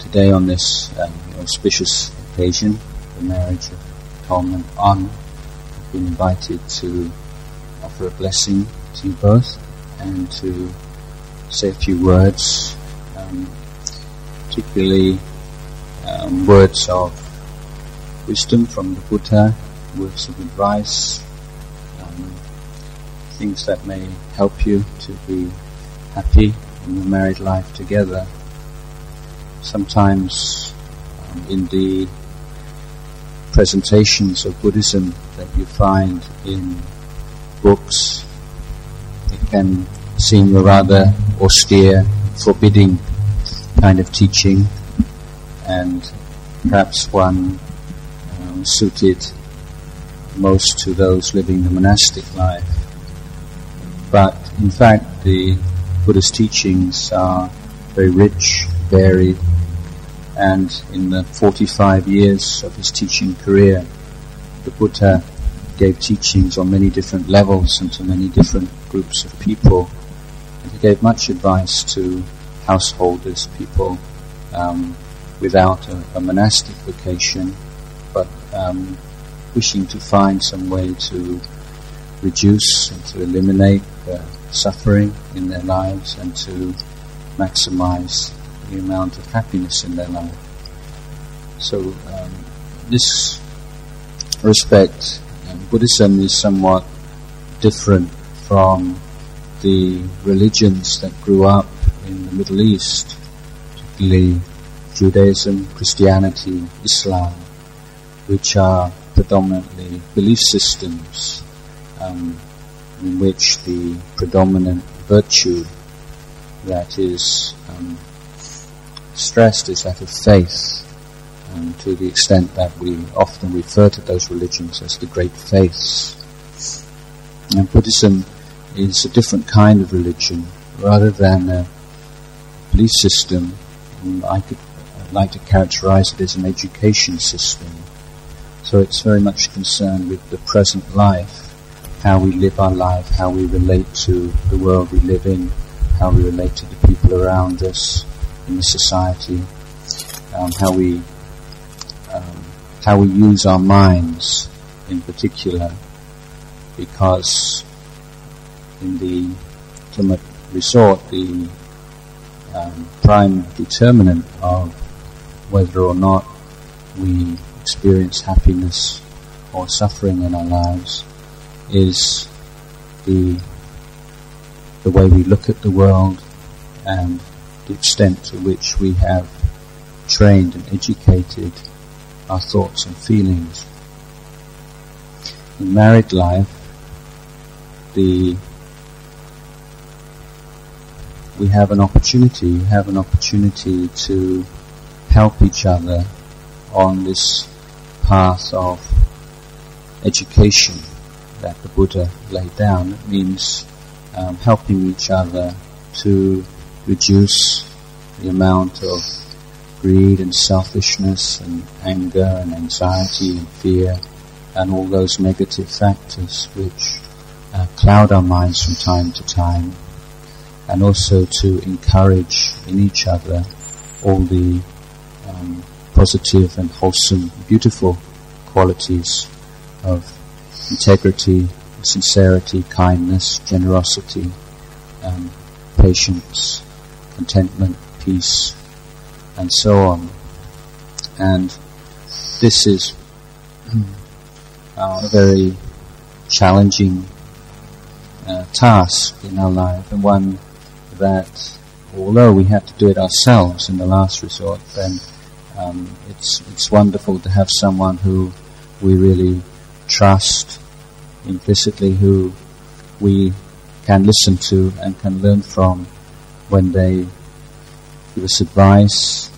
today on this um, auspicious occasion, the marriage of Tom and An, I've been invited to offer a blessing to you both and to say a few words, um, particularly um, words of wisdom from the Buddha, words of advice, um, things that may help you to be happy in your married life together. Sometimes um, in the presentations of Buddhism that you find in books, it can seem a rather austere, forbidding kind of teaching, and perhaps one um, suited most to those living the monastic life. But in fact, the Buddhist teachings are very rich, varied, and in the 45 years of his teaching career, the Buddha gave teachings on many different levels and to many different groups of people. And he gave much advice to householders, people um, without a, a, monastic vocation, but um, wishing to find some way to reduce and to eliminate the suffering in their lives and to maximize the amount of happiness in their life. So, um, this respect, um, Buddhism is somewhat different from the religions that grew up in the Middle East, particularly Judaism, Christianity, Islam, which are predominantly belief systems um, in which the predominant virtue that is um, stressed is that of faith, And to the extent that we often refer to those religions as the great faiths. And Buddhism is a different kind of religion, rather than a belief system. I could I'd like to characterize it as an education system. So it's very much concerned with the present life, how we live our life, how we relate to the world we live in, how we relate to the people around us, in the society, um, how we um, how we use our minds in particular, because in the ultimate resort, the um, prime determinant of whether or not we experience happiness or suffering in our lives is the the way we look at the world and the extent to which we have trained and educated our thoughts and feelings. In married life, the we have an opportunity, we have an opportunity to help each other on this path of education that the Buddha laid down. It means um, helping each other to reduce the amount of greed and selfishness and anger and anxiety and fear and all those negative factors which uh, cloud our minds from time to time. And also to encourage in each other all the um, positive and wholesome, beautiful qualities of integrity, sincerity, kindness, generosity, um, patience, contentment, peace, and so on. And this is uh, a very challenging uh, task in our life, and one that, although we have to do it ourselves in the last resort, then um, it's it's wonderful to have someone who we really trust implicitly, who we can listen to and can learn from when they give us advice.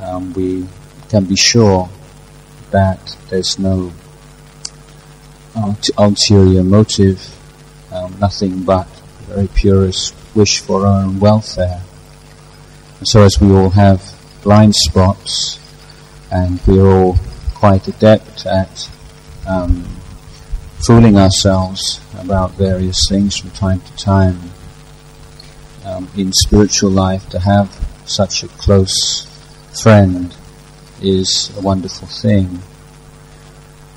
Um, we can be sure that there's no ulterior motive, um, nothing but the very purest wish for our own welfare. And so as we all have blind spots, and we're all quite adept at um, fooling ourselves about various things from time to time, um, in spiritual life to have such a close friend is a wonderful thing.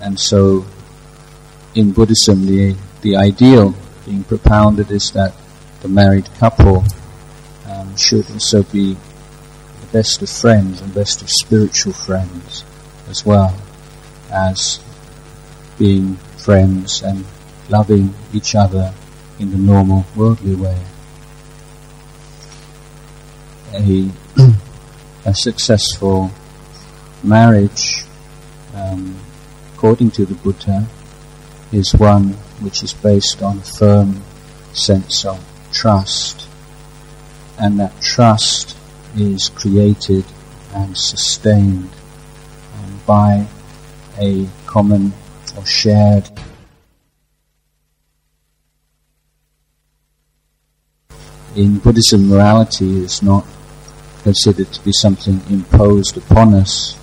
And so in Buddhism, the, the ideal being propounded is that the married couple um, should also be the best of friends and best of spiritual friends as well as being friends and loving each other in the normal worldly way. A, a successful marriage, um, according to the Buddha, is one which is based on a firm sense of trust. And that trust is created and sustained um, by a common or shared in Buddhism morality is not considered to be something imposed upon us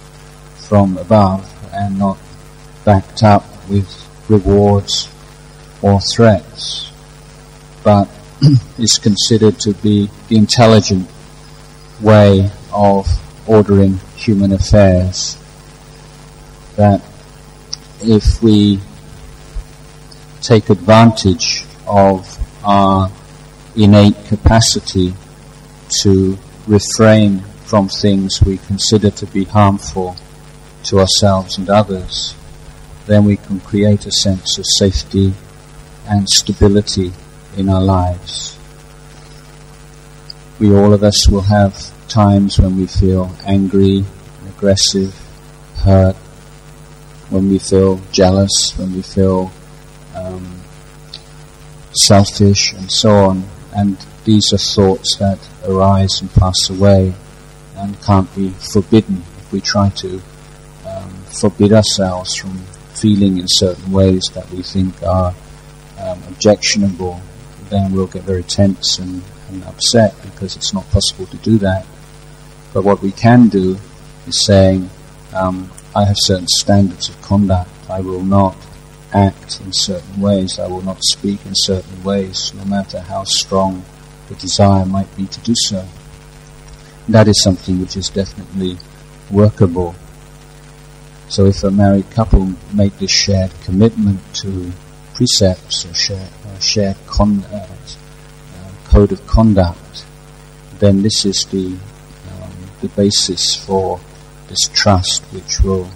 from above and not backed up with rewards or threats, but is considered to be the intelligent way of ordering human affairs. That if we take advantage of our innate capacity to refrain from things we consider to be harmful to ourselves and others, then we can create a sense of safety and stability in our lives. We all of us will have times when we feel angry, aggressive, hurt, when we feel jealous, when we feel um, selfish, and so on. And these are thoughts that arise and pass away and can't be forbidden if we try to um, forbid ourselves from feeling in certain ways that we think are um, objectionable, then we'll get very tense and, and upset because it's not possible to do that. But what we can do is saying, um, I have certain standards of conduct. I will not act in certain ways. I will not speak in certain ways, no matter how strong the desire might be to do so. That is something which is definitely workable so if a married couple make this shared commitment to precepts or shared, uh, shared con, uh, uh, code of conduct, then this is the um, the basis for this trust which will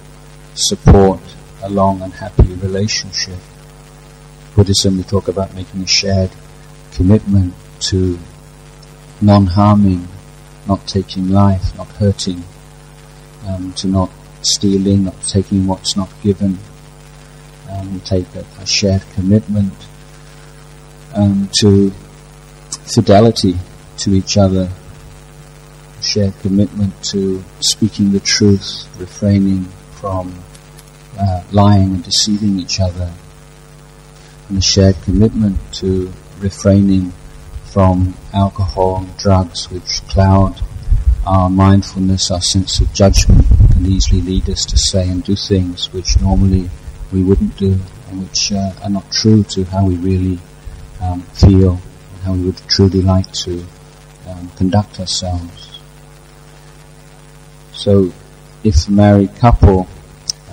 support a long and happy relationship. Buddhism, we talk about making a shared commitment to non-harming, not taking life, not hurting, um, to not stealing, not taking what's not given. Um, we take a, a shared commitment um, to fidelity to each other, a shared commitment to speaking the truth, refraining from uh, lying and deceiving each other, and a shared commitment to refraining from alcohol and drugs which cloud our mindfulness, our sense of judgment can easily lead us to say and do things which normally we wouldn't do and which uh, are not true to how we really um, feel and how we would truly like to um, conduct ourselves. So if a married couple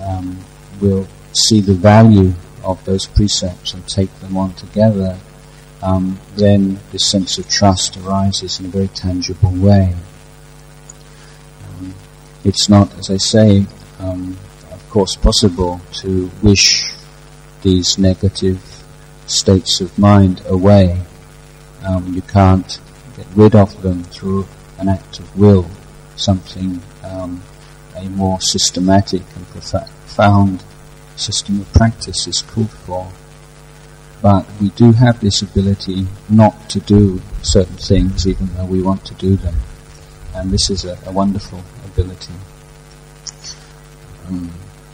um, will see the value of those precepts and take them on together, um, then this sense of trust arises in a very tangible way. It's not, as I say, um, of course, possible to wish these negative states of mind away. Um, you can't get rid of them through an act of will, something um, a more systematic and profound system of practice is called for. But we do have this ability not to do certain things even though we want to do them. And this is a, a wonderful ability. Um,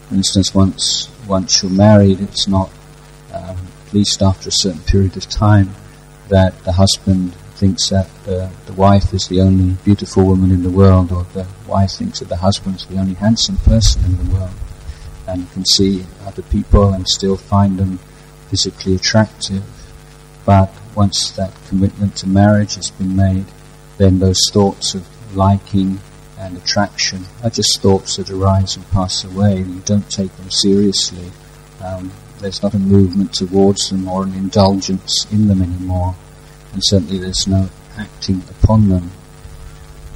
for instance, once once you're married, it's not um, at least after a certain period of time that the husband thinks that the, the wife is the only beautiful woman in the world, or the wife thinks that the husband is the only handsome person in the world, and can see other people and still find them physically attractive. But once that commitment to marriage has been made, then those thoughts of liking and attraction are just thoughts that arise and pass away. You don't take them seriously. Um, there's not a movement towards them or an indulgence in them anymore, and certainly there's no acting upon them.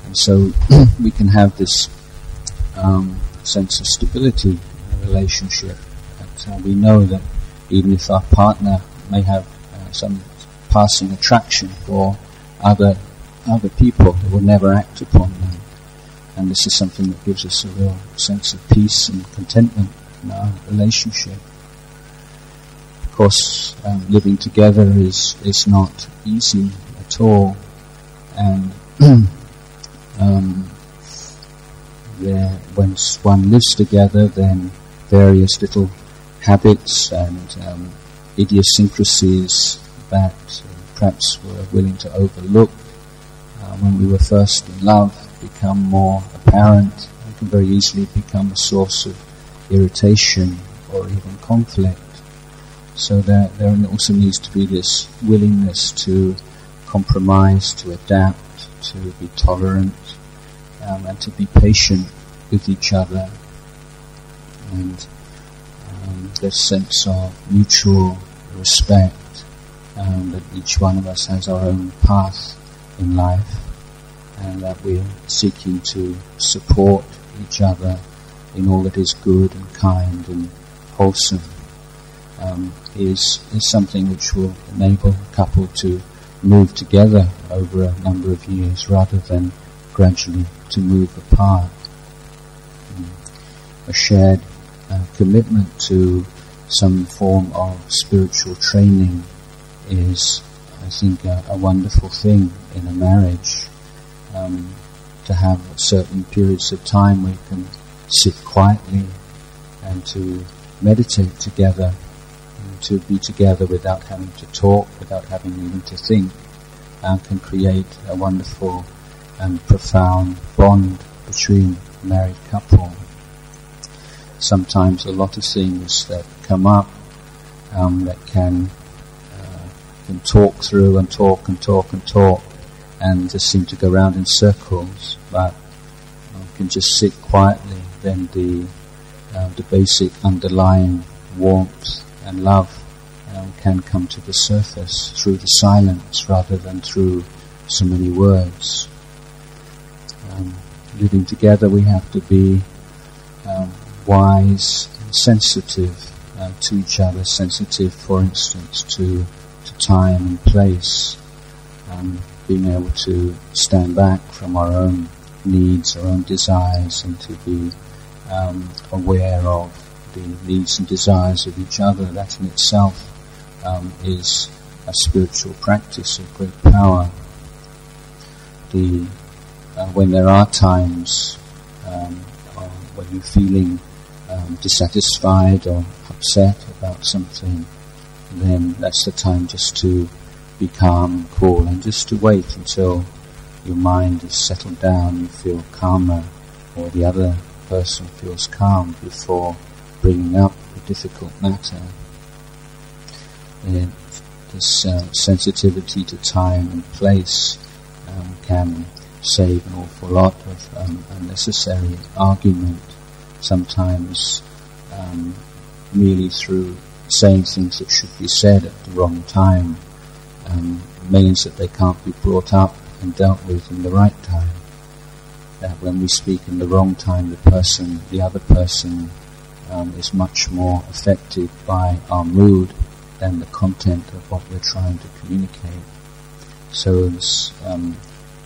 And so we can have this um, sense of stability relationship. That uh, we know that even if our partner may have uh, some passing attraction for other other people, they will never act upon them. And this is something that gives us a real sense of peace and contentment in our relationship. Of course, um, living together is, is not easy at all. And um, there, once one lives together, then various little habits and um, idiosyncrasies that perhaps we're willing to overlook uh, when we were first in love become more apparent and can very easily become a source of irritation or even conflict. So there, there also needs to be this willingness to compromise, to adapt, to be tolerant, um, and to be patient with each other. And um, this sense of mutual respect um, that each one of us has our own path in life and that we're seeking to support each other in all that is good and kind and wholesome um, is is something which will enable a couple to move together over a number of years rather than gradually to move apart. Um, a shared commitment to some form of spiritual training is, I think, a, a wonderful thing in a marriage um, to have certain periods of time where you can sit quietly and to meditate together and to be together without having to talk, without having even to think, and can create a wonderful and profound bond between married couple. Sometimes a lot of things that come up um, that can uh, can talk through and talk and talk and talk and just seem to go around in circles, but can just sit quietly, then the uh, the basic underlying warmth and love um, can come to the surface through the silence rather than through so many words. Um, living together, we have to be um, wise and sensitive uh, to each other, sensitive, for instance, to to time and place. Um, being able to stand back from our own needs, our own desires, and to be um, aware of the needs and desires of each other. That in itself um, is a spiritual practice of great power. The uh, when there are times um, when you're feeling um, dissatisfied or upset about something, then that's the time just to be calm, cool, and just to wait until your mind is settled down, you feel calmer, or the other person feels calm before bringing up a difficult matter. And this uh, sensitivity to time and place um, can save an awful lot of um, unnecessary argument, sometimes um, merely through saying things that should be said at the wrong time um, means that they can't be brought up and dealt with in the right time. That when we speak in the wrong time, the person, the other person, um, is much more affected by our mood than the content of what we're trying to communicate. So this um,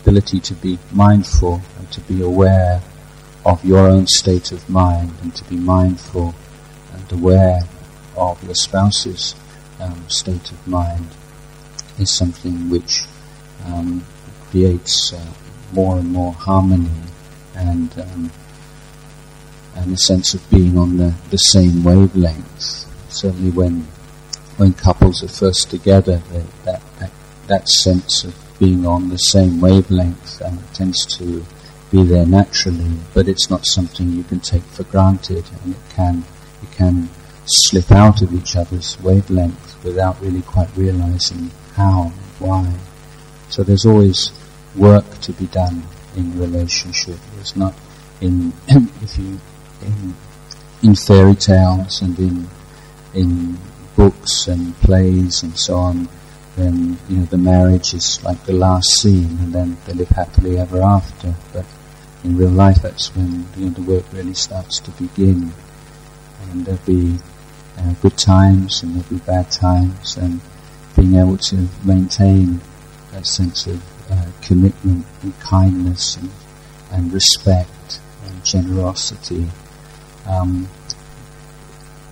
ability to be mindful and to be aware of your own state of mind and to be mindful and aware of your spouse's um, state of mind is something which um, creates uh, more and more harmony and um, and a sense of being on the, the same wavelength. Certainly, when when couples are first together, that, that that sense of being on the same wavelength um, tends to be there naturally, but it's not something you can take for granted, and it can you can slip out of each other's wavelength without really quite realizing how, and why. So there's always work to be done in relationship. It's not in if you in in fairy tales and in in books and plays and so on. Then you know the marriage is like the last scene, and then they live happily ever after. But in real life, that's when you know, the work really starts to begin, and there'll be uh, good times and there'll be bad times, and being able to maintain that sense of uh, commitment and kindness and, and respect and generosity, um,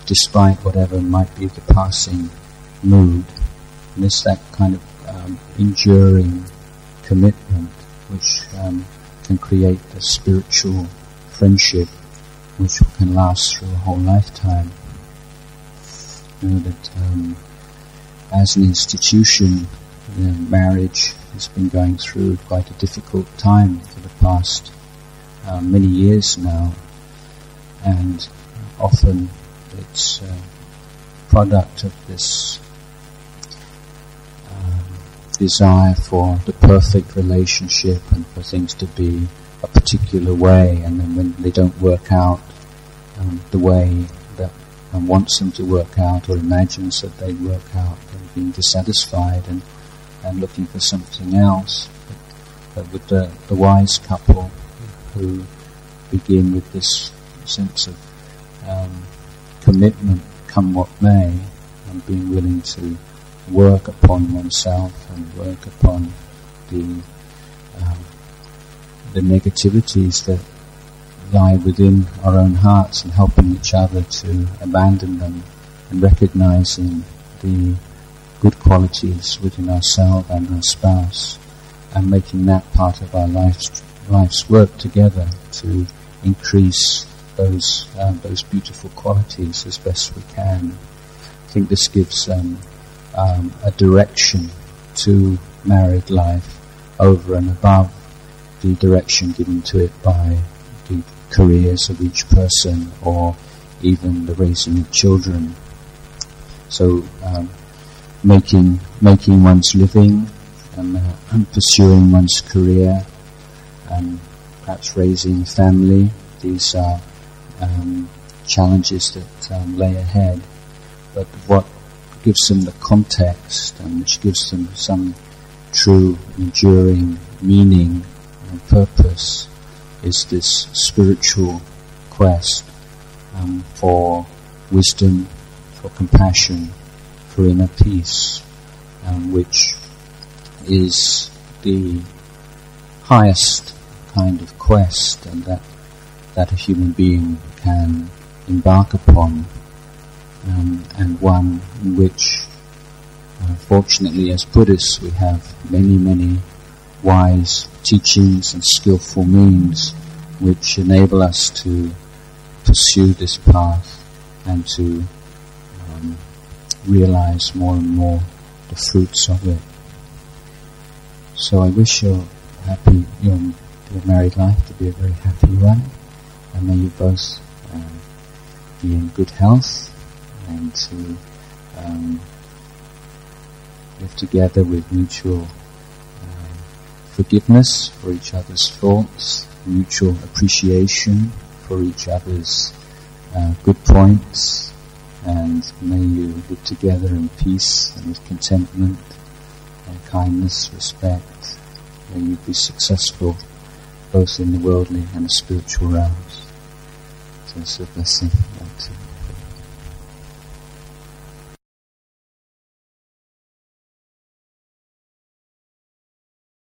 despite whatever might be the passing mood. And it's that kind of um, enduring commitment which um, can create a spiritual friendship which can last through a whole lifetime. You know that um, as an institution, marriage has been going through quite a difficult time for the past uh, many years now, and often it's a product of this desire for the perfect relationship and for things to be a particular way, and then when they don't work out um, the way that one wants them to work out or imagines that they work out, and being dissatisfied and and looking for something else. But, but with the, the wise couple who begin with this sense of um, commitment, come what may, and being willing to work upon oneself and work upon the um, the negativities that lie within our own hearts and helping each other to abandon them and recognizing the good qualities within ourselves and our spouse and making that part of our life's, life's work together to increase those um, those beautiful qualities as best we can. I think this gives um, um, a direction to married life over and above the direction given to it by the careers of each person or even the raising of children. So um, making making one's living and, uh, and pursuing one's career and perhaps raising family. These are um, challenges that um, lay ahead. But what gives them the context and which gives them some true enduring meaning and purpose is this spiritual quest um, for wisdom, for compassion, for inner peace, um, which is the highest kind of quest and that that a human being can embark upon, um, and one in which, uh, fortunately, as Buddhists, we have many, many wise teachings and skillful means which enable us to pursue this path and to um, realize more and more the fruits of it. So I wish your happy, your, your married life to be a very happy one, and may you both um, be in good health and to um, live together with mutual um, forgiveness for each other's faults, mutual appreciation for each other's uh, good points, and may you live together in peace and with contentment and kindness, respect. May you be successful both in the worldly and the spiritual realms. So it's a blessing.